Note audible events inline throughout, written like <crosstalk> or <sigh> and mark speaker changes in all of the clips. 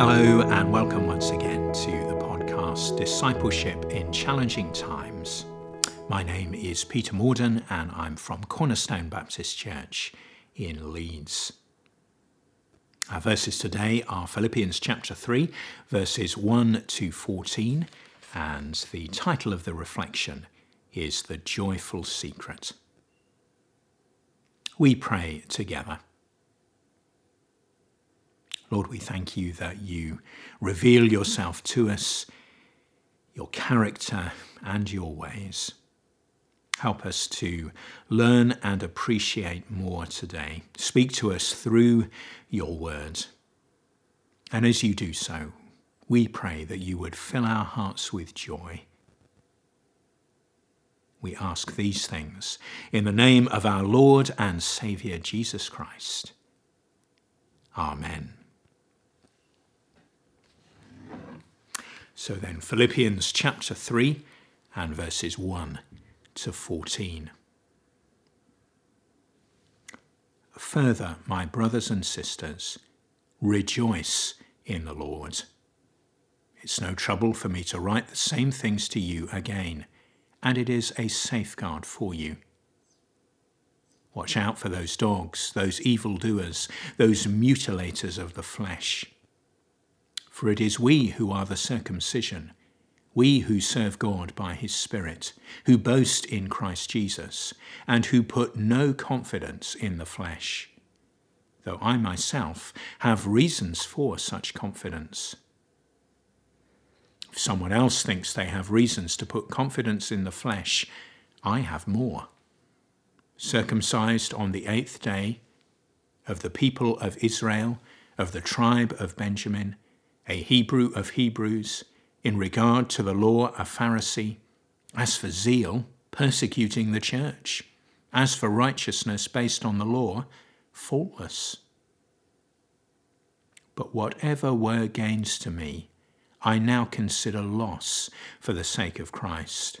Speaker 1: Hello, and welcome once again to the podcast Discipleship in Challenging Times. My name is Peter Morden, and I'm from Cornerstone Baptist Church in Leeds. Our verses today are Philippians chapter 3, verses 1 to 14, and the title of the reflection is The Joyful Secret. We pray together. Lord, we thank you that you reveal yourself to us, your character, and your ways. Help us to learn and appreciate more today. Speak to us through your word. And as you do so, we pray that you would fill our hearts with joy. We ask these things in the name of our Lord and Saviour Jesus Christ. Amen. So then, Philippians chapter 3 and verses 1 to 14. Further, my brothers and sisters, rejoice in the Lord. It's no trouble for me to write the same things to you again, and it is a safeguard for you. Watch out for those dogs, those evildoers, those mutilators of the flesh for it is we who are the circumcision, we who serve God by his Spirit, who boast in Christ Jesus, and who put no confidence in the flesh. Though I myself have reasons for such confidence. If someone else thinks they have reasons to put confidence in the flesh, I have more. Circumcised on the eighth day, of the people of Israel, of the tribe of Benjamin, a Hebrew of Hebrews, in regard to the law, a Pharisee, as for zeal, persecuting the church, as for righteousness based on the law, faultless. But whatever were gains to me, I now consider loss for the sake of Christ.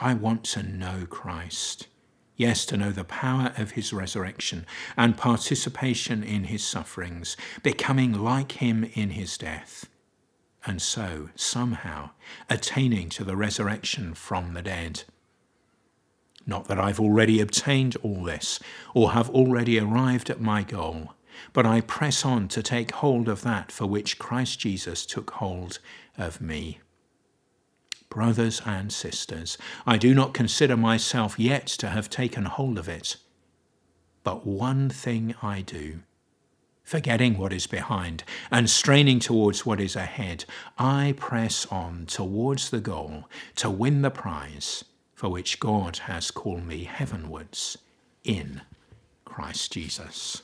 Speaker 1: I want to know Christ. Yes, to know the power of his resurrection and participation in his sufferings, becoming like him in his death, and so, somehow, attaining to the resurrection from the dead. Not that I've already obtained all this or have already arrived at my goal, but I press on to take hold of that for which Christ Jesus took hold of me. Brothers and sisters, I do not consider myself yet to have taken hold of it. But one thing I do, forgetting what is behind and straining towards what is ahead, I press on towards the goal to win the prize for which God has called me heavenwards in Christ Jesus.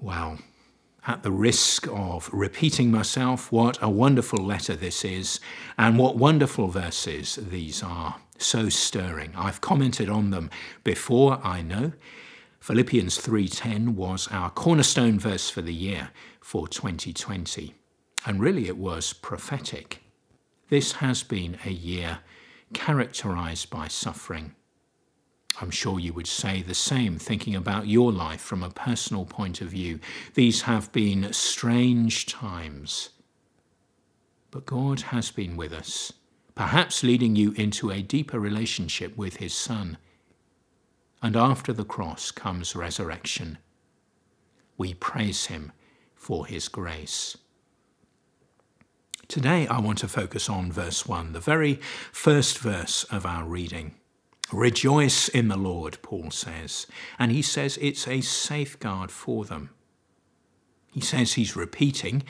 Speaker 1: Wow at the risk of repeating myself, what a wonderful letter this is, and what wonderful verses these are. So stirring. I've commented on them before, I know. Philippians 3:10 was our cornerstone verse for the year for 2020, and really it was prophetic. This has been a year characterized by suffering I'm sure you would say the same, thinking about your life from a personal point of view. These have been strange times. But God has been with us, perhaps leading you into a deeper relationship with His Son. And after the cross comes resurrection. We praise Him for His grace. Today I want to focus on verse 1, the very first verse of our reading. Rejoice in the Lord, Paul says. And he says it's a safeguard for them. He says he's repeating,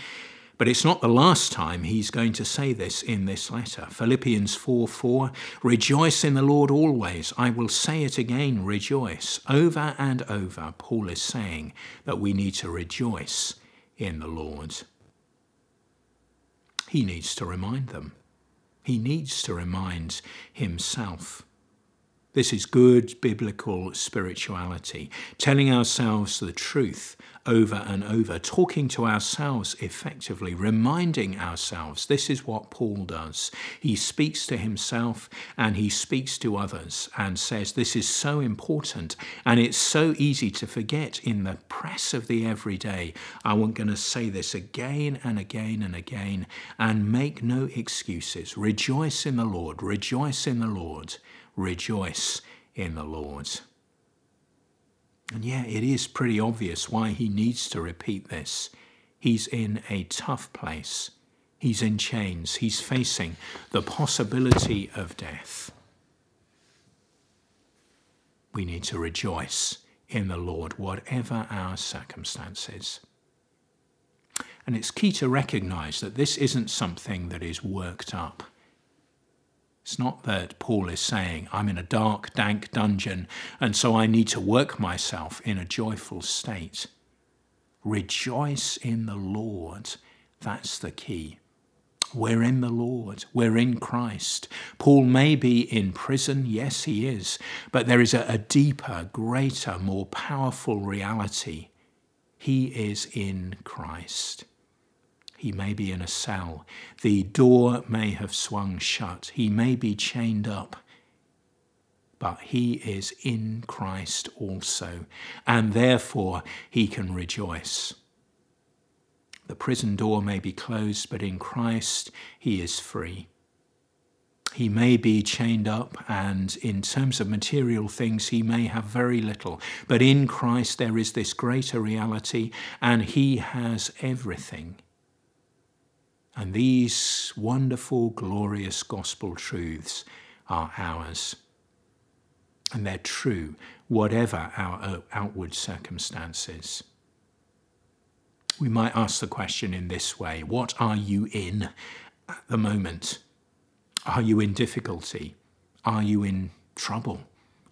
Speaker 1: But it's not the last time he's going to say this in this letter. Philippians 4 4 Rejoice in the Lord always. I will say it again, rejoice. Over and over, Paul is saying that we need to rejoice in the Lord. He needs to remind them. He needs to remind himself. This is good biblical spirituality, telling ourselves the truth over and over, talking to ourselves effectively, reminding ourselves. This is what Paul does. He speaks to himself and he speaks to others and says, This is so important and it's so easy to forget in the press of the everyday. I'm going to say this again and again and again and make no excuses. Rejoice in the Lord, rejoice in the Lord rejoice in the Lord. And yeah, it is pretty obvious why he needs to repeat this. He's in a tough place. He's in chains. He's facing the possibility of death. We need to rejoice in the Lord, whatever our circumstances. And it's key to recognize that this isn't something that is worked up. It's not that Paul is saying, I'm in a dark, dank dungeon, and so I need to work myself in a joyful state. Rejoice in the Lord. That's the key. We're in the Lord. We're in Christ. Paul may be in prison. Yes, he is. But there is a, a deeper, greater, more powerful reality. He is in Christ. He may be in a cell. The door may have swung shut. He may be chained up. But he is in Christ also, and therefore he can rejoice. The prison door may be closed, but in Christ he is free. He may be chained up, and in terms of material things, he may have very little. But in Christ, there is this greater reality, and he has everything. And these wonderful, glorious gospel truths are ours. And they're true, whatever our uh, outward circumstances. We might ask the question in this way What are you in at the moment? Are you in difficulty? Are you in trouble?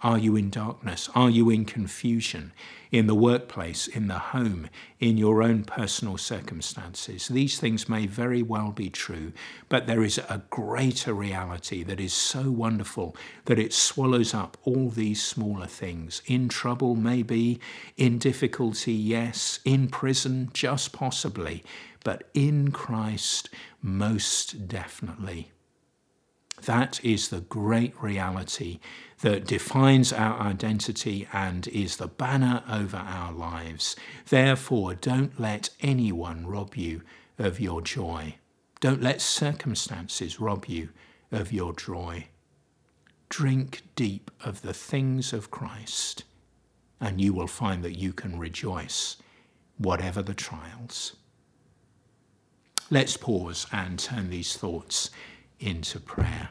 Speaker 1: Are you in darkness? Are you in confusion? In the workplace, in the home, in your own personal circumstances? These things may very well be true, but there is a greater reality that is so wonderful that it swallows up all these smaller things. In trouble, maybe, in difficulty, yes, in prison, just possibly, but in Christ, most definitely. That is the great reality that defines our identity and is the banner over our lives. Therefore, don't let anyone rob you of your joy. Don't let circumstances rob you of your joy. Drink deep of the things of Christ, and you will find that you can rejoice, whatever the trials. Let's pause and turn these thoughts into prayer.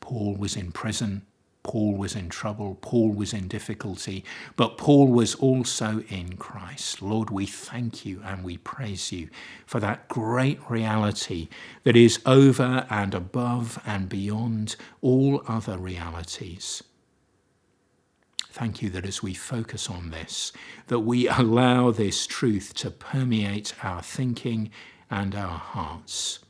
Speaker 1: Paul was in prison. Paul was in trouble. Paul was in difficulty. But Paul was also in Christ. Lord, we thank you and we praise you for that great reality that is over and above and beyond all other realities. Thank you that as we focus on this, that we <laughs> allow this truth to permeate our thinking and our hearts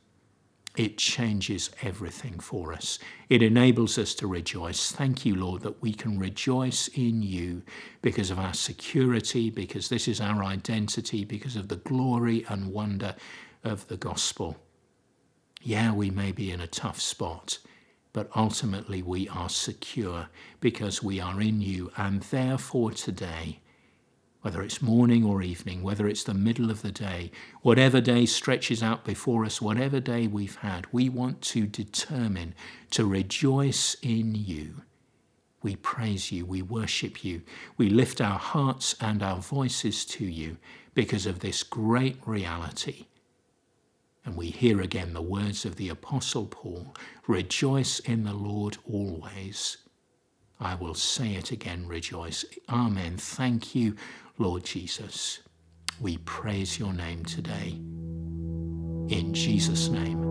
Speaker 1: it changes everything for us. It enables us to rejoice. Thank you, Lord, that we can rejoice in you because of our security, because this is our identity, because of the glory and wonder of the gospel. Yeah, we may be in a tough spot, but ultimately we are secure because we are in you, and therefore today whether it's morning or evening, whether it's the middle of the day, whatever day stretches out before us, whatever day we've had, we want to determine to rejoice in you. We praise you, we worship you, we lift our hearts and our voices to you because of this great reality. And we hear again the words of the Apostle Paul Rejoice in the Lord always. I will say it again, rejoice. Amen. Thank you, Lord Jesus. We praise your name today. In Jesus' name.